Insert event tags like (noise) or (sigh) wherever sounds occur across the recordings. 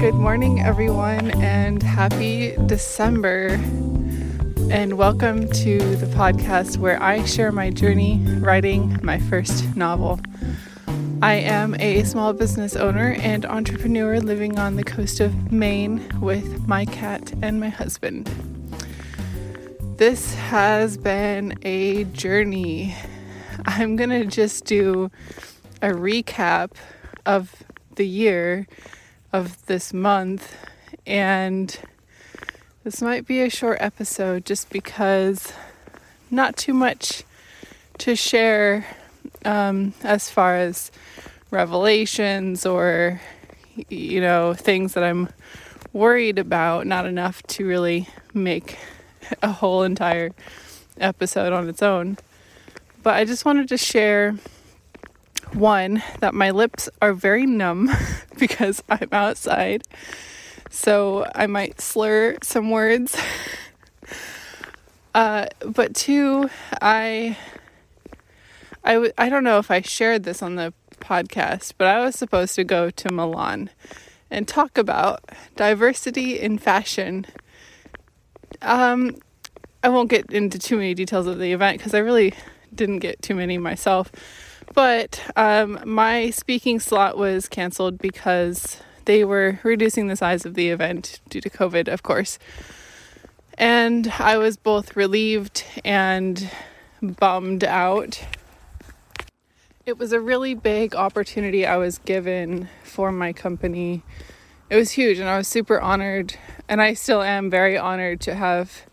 Good morning, everyone, and happy December. And welcome to the podcast where I share my journey writing my first novel. I am a small business owner and entrepreneur living on the coast of Maine with my cat and my husband. This has been a journey. I'm going to just do a recap of the year of this month. And this might be a short episode just because not too much to share um, as far as revelations or, you know, things that I'm worried about, not enough to really make a whole entire episode on its own. But I just wanted to share one, that my lips are very numb (laughs) because I'm outside. So I might slur some words. Uh, but two, I, I, w- I don't know if I shared this on the podcast, but I was supposed to go to Milan and talk about diversity in fashion. Um, I won't get into too many details of the event because I really didn't get too many myself. But um, my speaking slot was canceled because they were reducing the size of the event due to COVID, of course. And I was both relieved and bummed out. It was a really big opportunity I was given for my company. It was huge, and I was super honored, and I still am very honored to have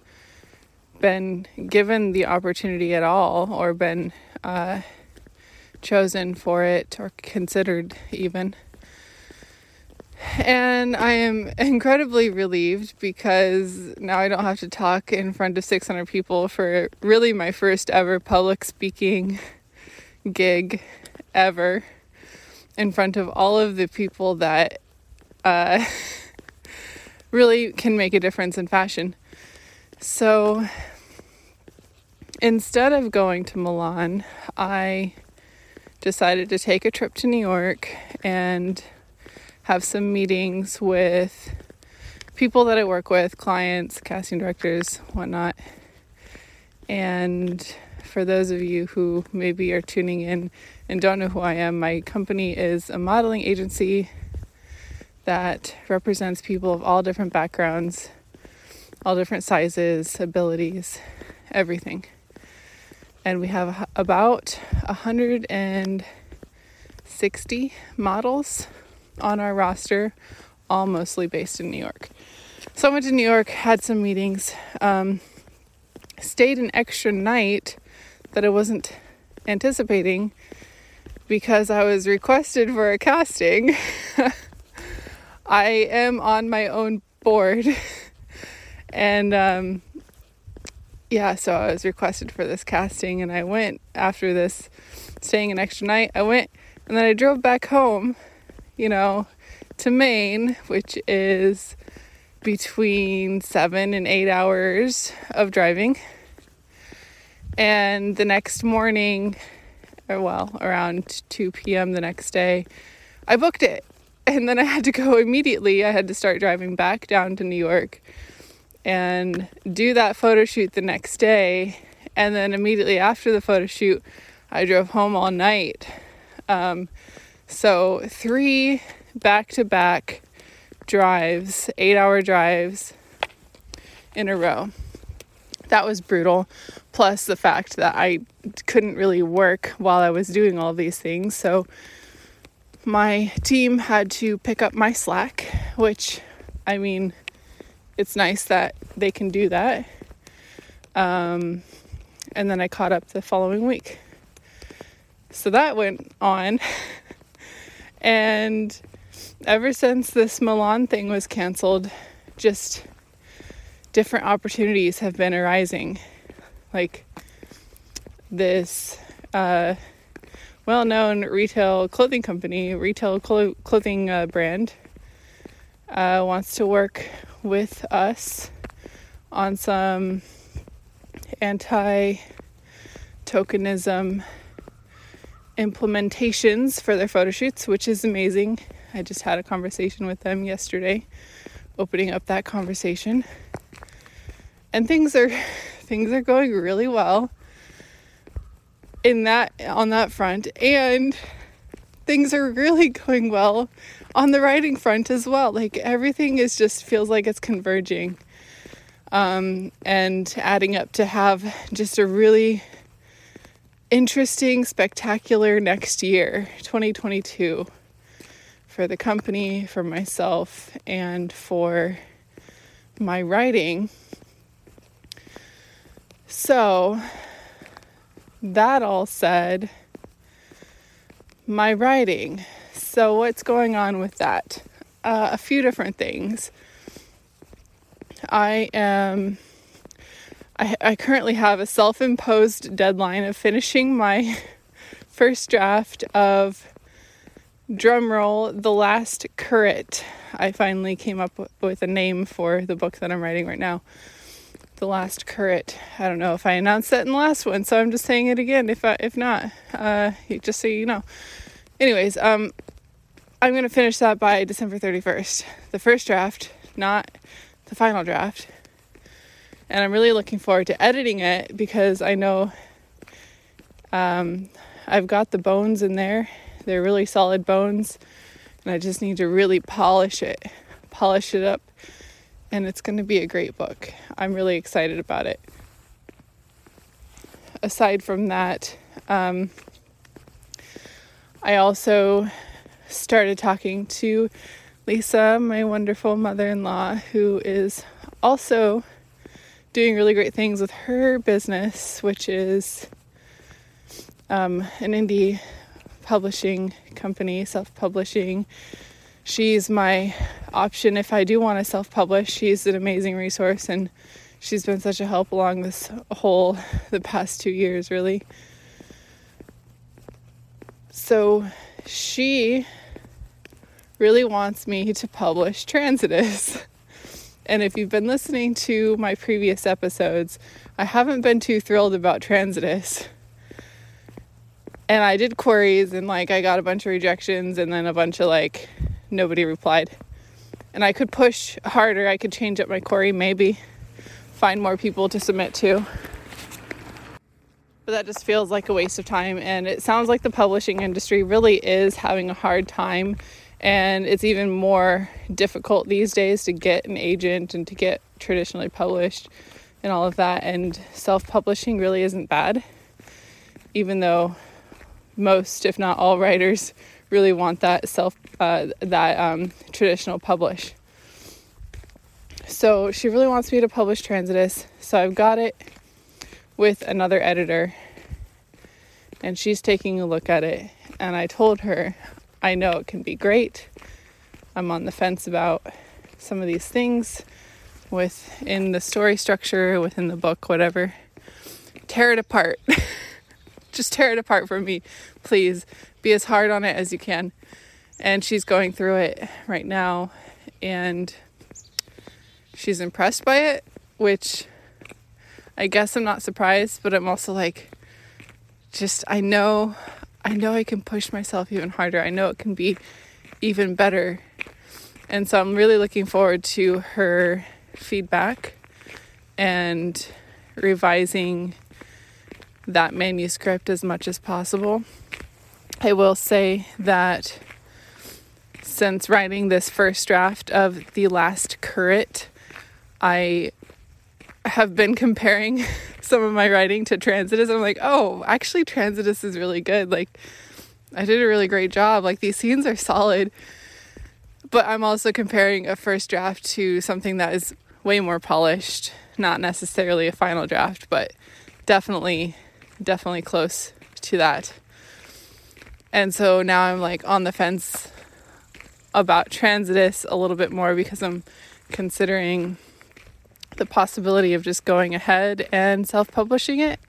been given the opportunity at all or been uh, chosen for it or considered even. And I am incredibly relieved because now I don't have to talk in front of 600 people for really my first ever public speaking gig ever in front of all of the people that uh, really can make a difference in fashion. So instead of going to Milan, I decided to take a trip to New York and have some meetings with people that I work with, clients, casting directors, whatnot. And for those of you who maybe are tuning in and don't know who I am, my company is a modeling agency that represents people of all different backgrounds, all different sizes, abilities, everything and we have about 160 models on our roster, all mostly based in New York. So I went to New York, had some meetings, um, stayed an extra night that I wasn't anticipating because I was requested for a casting. (laughs) I am on my own board (laughs) and um, yeah, so I was requested for this casting and I went after this, staying an extra night. I went and then I drove back home, you know, to Maine, which is between seven and eight hours of driving. And the next morning, or well, around 2 p.m. the next day, I booked it. And then I had to go immediately. I had to start driving back down to New York and do that photo shoot the next day. And then immediately after the photo shoot, I drove home all night. Um, so, three back to back drives, eight hour drives in a row. That was brutal. Plus, the fact that I couldn't really work while I was doing all these things. So, my team had to pick up my slack, which I mean, it's nice that they can do that. Um, and then I caught up the following week. So that went on. (laughs) and ever since this Milan thing was canceled, just different opportunities have been arising. Like this uh, well known retail clothing company, retail clo- clothing uh, brand, uh, wants to work with us on some anti tokenism implementations for their photo shoots, which is amazing. I just had a conversation with them yesterday, opening up that conversation. And things are (laughs) things are going really well in that on that front and things are really (laughs) going well on the writing front as well. Like everything is just feels like it's converging. Um, and adding up to have just a really interesting, spectacular next year, 2022, for the company, for myself, and for my writing. So, that all said, my writing. So, what's going on with that? Uh, a few different things. I am. I, I currently have a self imposed deadline of finishing my (laughs) first draft of drumroll, The Last Curate. I finally came up with a name for the book that I'm writing right now. The Last Curate. I don't know if I announced that in the last one, so I'm just saying it again. If I, if not, uh, just so you know. Anyways, um, I'm gonna finish that by December 31st. The first draft, not the final draft. And I'm really looking forward to editing it because I know um, I've got the bones in there they're really solid bones, and I just need to really polish it, polish it up, and it's going to be a great book. I'm really excited about it. Aside from that, um, I also started talking to Lisa, my wonderful mother in law, who is also doing really great things with her business, which is um, an indie publishing company, self publishing. She's my option if I do want to self publish. She's an amazing resource and she's been such a help along this whole, the past two years, really. So she really wants me to publish Transitus. And if you've been listening to my previous episodes, I haven't been too thrilled about Transitus and I did queries and like I got a bunch of rejections and then a bunch of like nobody replied. And I could push harder, I could change up my query maybe, find more people to submit to. But that just feels like a waste of time and it sounds like the publishing industry really is having a hard time and it's even more difficult these days to get an agent and to get traditionally published and all of that and self-publishing really isn't bad even though most, if not all, writers really want that self uh, that um, traditional publish. So she really wants me to publish Transitus. So I've got it with another editor, and she's taking a look at it. And I told her, I know it can be great. I'm on the fence about some of these things within the story structure, within the book, whatever. Tear it apart. (laughs) just tear it apart for me, please. Be as hard on it as you can. And she's going through it right now, and she's impressed by it, which I guess I'm not surprised, but I'm also like, just I know, I know I can push myself even harder. I know it can be even better. And so I'm really looking forward to her feedback and revising that manuscript as much as possible. I will say that since writing this first draft of The Last Curate, I have been comparing (laughs) some of my writing to Transitus. I'm like, oh, actually, Transitus is really good. Like, I did a really great job. Like, these scenes are solid. But I'm also comparing a first draft to something that is way more polished. Not necessarily a final draft, but definitely definitely close to that. And so now I'm like on the fence about Transitus a little bit more because I'm considering the possibility of just going ahead and self publishing it.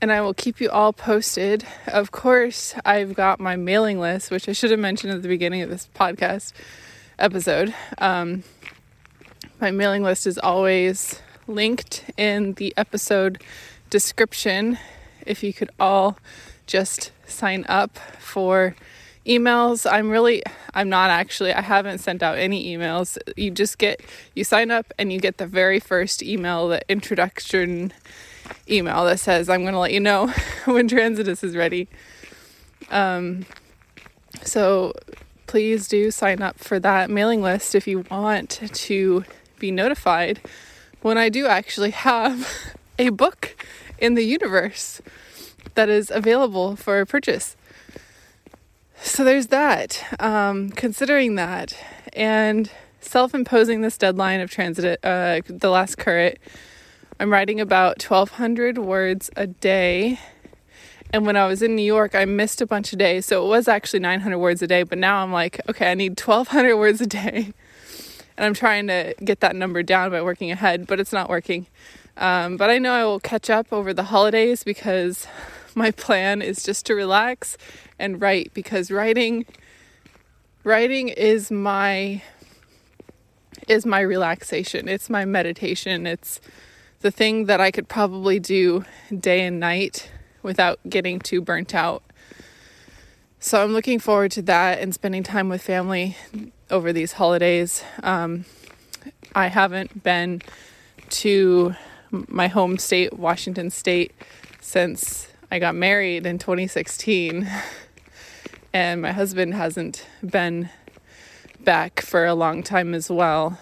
And I will keep you all posted. Of course, I've got my mailing list, which I should have mentioned at the beginning of this podcast episode. Um, my mailing list is always linked in the episode description if you could all just sign up for emails. I'm really i'm not actually i haven't sent out any emails. You just get you sign up and you get the very first email the introduction email that says i'm going to let you know (laughs) when transitus is ready. Um, so please do sign up for that mailing list if you want to be notified when i do actually have (laughs) a book in the universe that is available for purchase so there's that. Um, considering that and self imposing this deadline of transit, uh, the last current, I'm writing about 1,200 words a day. And when I was in New York, I missed a bunch of days. So it was actually 900 words a day. But now I'm like, okay, I need 1,200 (laughs) words a day. And I'm trying to get that number down by working ahead, but it's not working. Um, but I know I will catch up over the holidays because (laughs) my plan is just to relax and write because writing writing is my is my relaxation. It's my meditation. It's the thing that I could probably do day and night without getting too burnt out. So I'm looking forward to that and spending time with family over these holidays. Um, I haven't been to my home state, Washington State, since I got married in 2016. and my husband hasn't been back for a long time as well.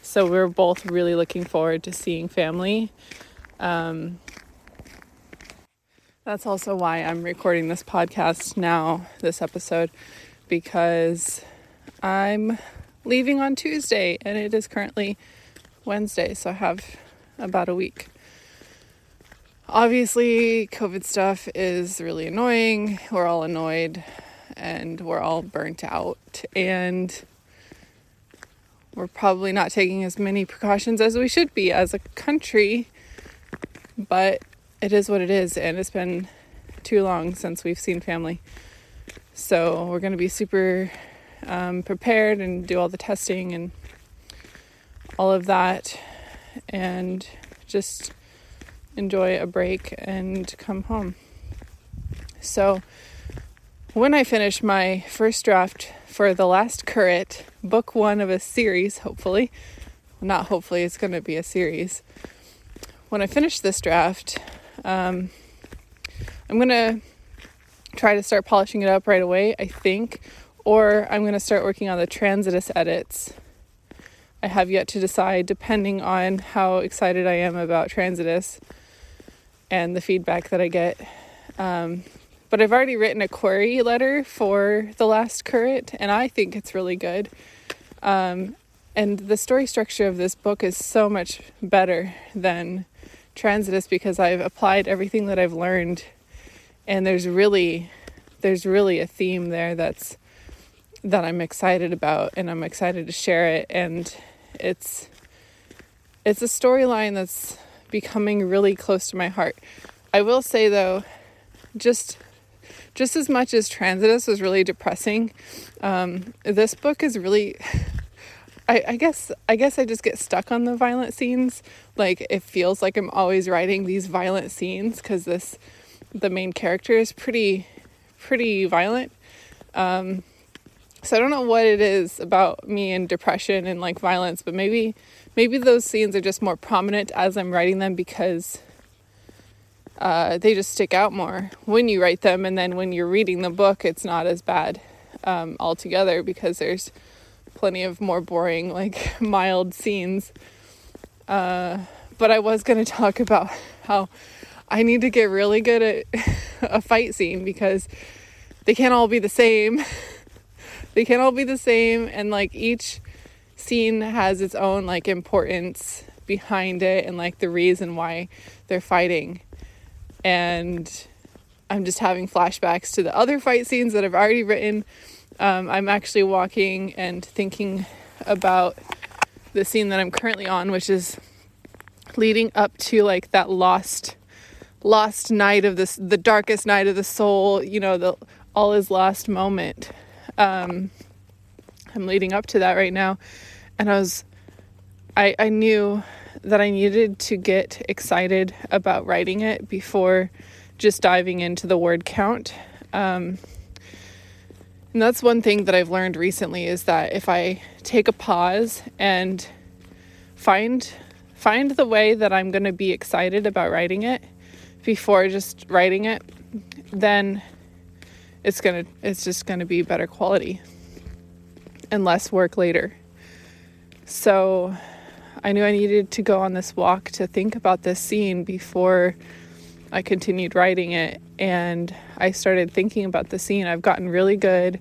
So we're both really looking forward to seeing family. Um, that's also why I'm recording this podcast now, this episode, because I'm leaving on Tuesday and it is currently Wednesday, so I have about a week. Obviously, COVID stuff is really annoying. We're all annoyed and we're all burnt out, and we're probably not taking as many precautions as we should be as a country. But it is what it is, and it's been too long since we've seen family. So, we're going to be super um, prepared and do all the testing and all of that, and just enjoy a break and come home. So, when I finish my first draft for The Last Current, book one of a series, hopefully, not hopefully, it's going to be a series. When I finish this draft, um, I'm going to try to start polishing it up right away, I think, or I'm going to start working on the transitus edits. I have yet to decide, depending on how excited I am about transitus and the feedback that I get. Um, but I've already written a query letter for the last current, and I think it's really good. Um, and the story structure of this book is so much better than Transitus because I've applied everything that I've learned, and there's really, there's really a theme there that's that I'm excited about, and I'm excited to share it. And it's it's a storyline that's becoming really close to my heart. I will say though, just just as much as Transitus was really depressing, um, this book is really. (sighs) I, I guess I guess I just get stuck on the violent scenes. Like it feels like I'm always writing these violent scenes because this the main character is pretty pretty violent. Um, so I don't know what it is about me and depression and like violence, but maybe maybe those scenes are just more prominent as I'm writing them because uh, they just stick out more when you write them, and then when you're reading the book, it's not as bad um, altogether because there's plenty of more boring, like (laughs) mild scenes. Uh, but I was going (laughs) to talk about how I need to get really good at (laughs) a fight scene because they can't all be the same. they can't all be the same, and like each scene has its own like importance behind it and like the reason why they're fighting. And I'm just having flashbacks to the other fight scenes that I've already written. Um, I'm actually walking and thinking about the scene that I'm currently on, which is leading up to like that lost lost night of this the darkest night of the soul you know the all is lost moment um i'm leading up to that right now and I was I I knew that I needed to get excited about writing it before just diving into the word count. Um, And that's one thing that I've learned recently is that if I take a pause and find find the way that I'm going to be excited about writing it before just writing it, then it's going to it's just going to be better quality and less work later. So I knew I needed to go on this walk to think about this scene before I continued writing it and I started thinking about the scene. I've gotten really good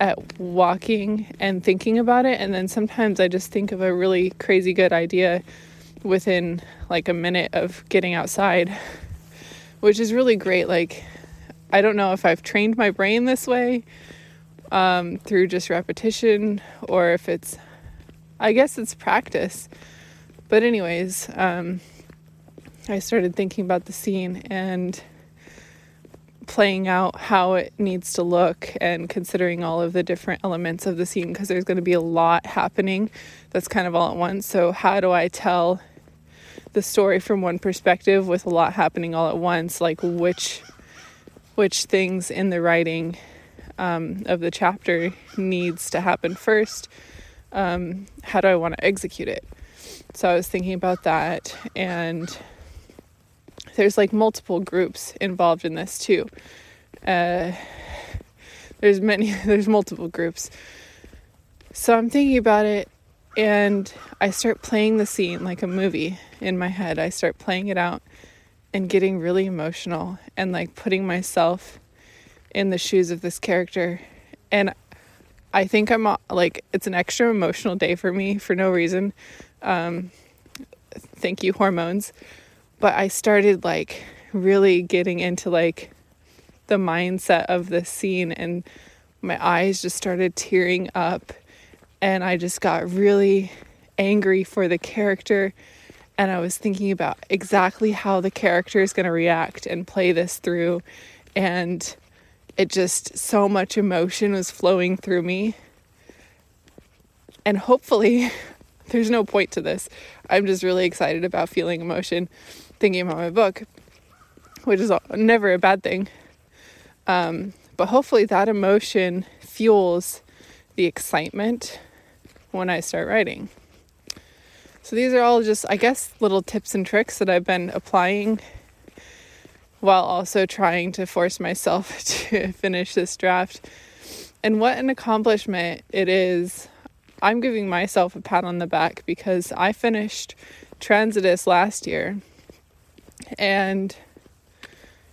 at walking and thinking about it and then sometimes I just think of a really crazy good idea within like a minute of getting outside, which is really great. Like I don't know if I've trained my brain this way um, through just repetition or if it's I guess it's practice. But anyways, um, I started thinking about the scene and playing out how it needs to look and considering all of the different elements of the scene because there's going to be a lot happening that's kind of all at once. So, how do I tell the story from one perspective with a lot happening all at once? Like, which which things in the writing um, of the chapter needs to happen first? Um, how do I want to execute it? So, I was thinking about that and there's like multiple groups involved in this too. Uh, there's many, (laughs) there's multiple groups. So I'm thinking about it and I start playing the scene like a movie in my head. I start playing it out and getting really emotional and like putting myself in the shoes of this character. And I think I'm like, it's an extra emotional day for me for no reason. Um, thank you, hormones but I started like really getting into like the mindset of the scene and my eyes just started tearing up and I just got really angry for the character and I was thinking about exactly how the character is going to react and play this through and it just so much emotion was flowing through me and hopefully (laughs) there's no point to this. I'm just really excited about feeling emotion thinking about my book, which is never a bad thing. Um, but hopefully, that emotion fuels the excitement when I start writing. So, these are all just, I guess, little tips and tricks that I've been applying while also trying to force myself (laughs) to finish this draft. And what an accomplishment it is. I'm giving myself a pat on the back because I finished Transitus last year and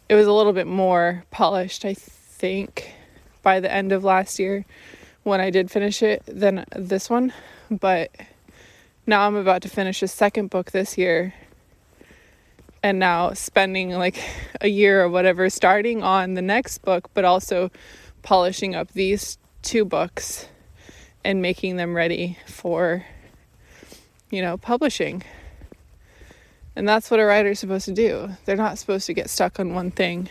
it was a little bit more polished, I think, by the end of last year when I did finish it than this one. But now I'm about to finish a second book this year. And now spending like a year or whatever starting on the next book, but also polishing up these two books and making them ready for, you know, publishing. And that's what a writer is supposed to do. They're not supposed to get stuck on one thing.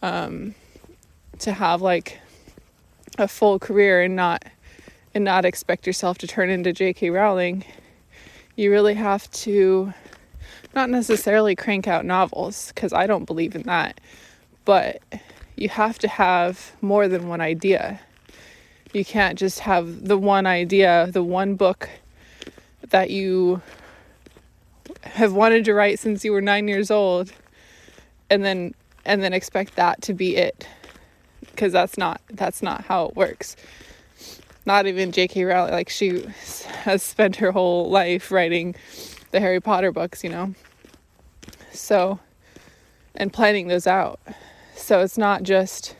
Um, to have like a full career and not and not expect yourself to turn into J.K. Rowling, you really have to not necessarily crank out novels because I don't believe in that, but you have to have more than one idea. You can't just have the one idea, the one book that you have wanted to write since you were 9 years old and then and then expect that to be it because that's not that's not how it works not even J.K. Rowling like she has spent her whole life writing the Harry Potter books, you know. So and planning those out. So it's not just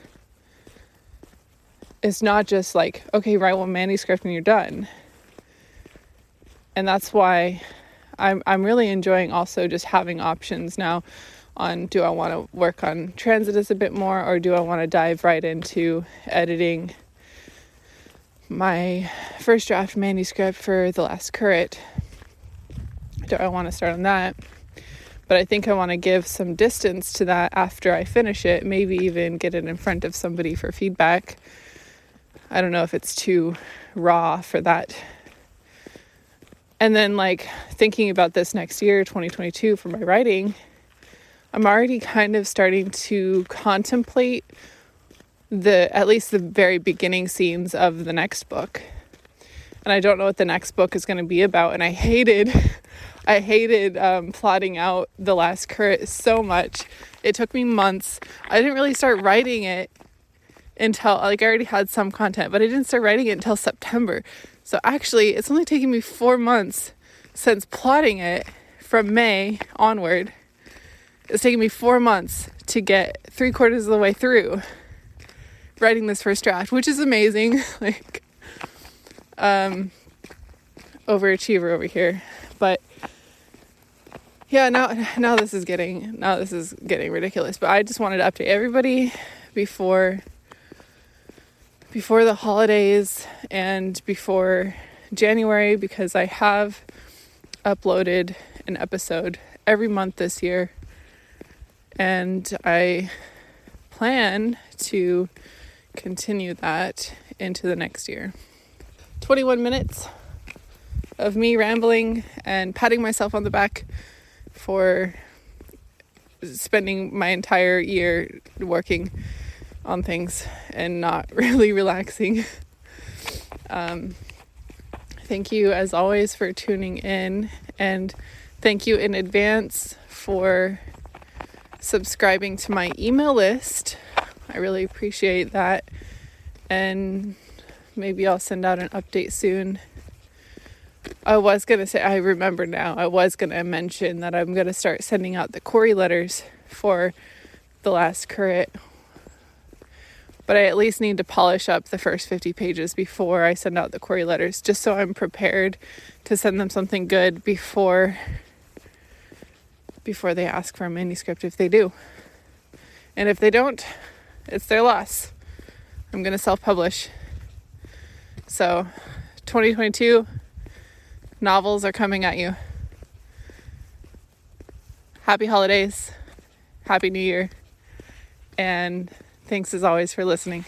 it's not just like okay, write one manuscript and you're done. And that's why I'm I'm really enjoying also just having options now on do I want to work on Transitus a bit more or do I want to dive right into editing my first draft manuscript for The Last Curate. I want to start on that? But I think I want to give some distance to that after I finish it, maybe even get it in front of somebody for feedback. I don't know if it's too raw for that and then, like, thinking about this next year, 2022, for my writing, I'm already kind of starting to contemplate the at least the very beginning scenes of the next book. And I don't know what the next book is going to be about. And I hated, I hated um, plotting out the last current so much. It took me months. I didn't really start writing it until like I already had some content, but I didn't start writing it until September. So actually, it's only taken me four months since plotting it from May onward. It's taken me four months to get three quarters of the way through writing this first draft, which is amazing. (laughs) like, um, overachiever over here, but yeah, now now this is getting now this is getting ridiculous. But I just wanted to update everybody before before the holidays and before January because I have uploaded an episode every month this year and I plan to continue that into the next year. 21 minutes of me rambling and patting myself on the back for spending my entire year working on things and not (laughs) really relaxing. Um, thank you, as always, for tuning in, and thank you in advance for subscribing to my email list. I really appreciate that, and maybe I'll send out an update soon. I was gonna say, I remember now, I was gonna mention that I'm gonna start sending out the query letters for the last current but I at least need to polish up the first 50 pages before I send out the query letters, just so I'm prepared to send them something good before before they ask for a manuscript if they do. And if they don't, it's their loss. I'm going to self-publish. So, 2022 novels are coming at you. Happy holidays. Happy New Year. And Thanks as always for listening.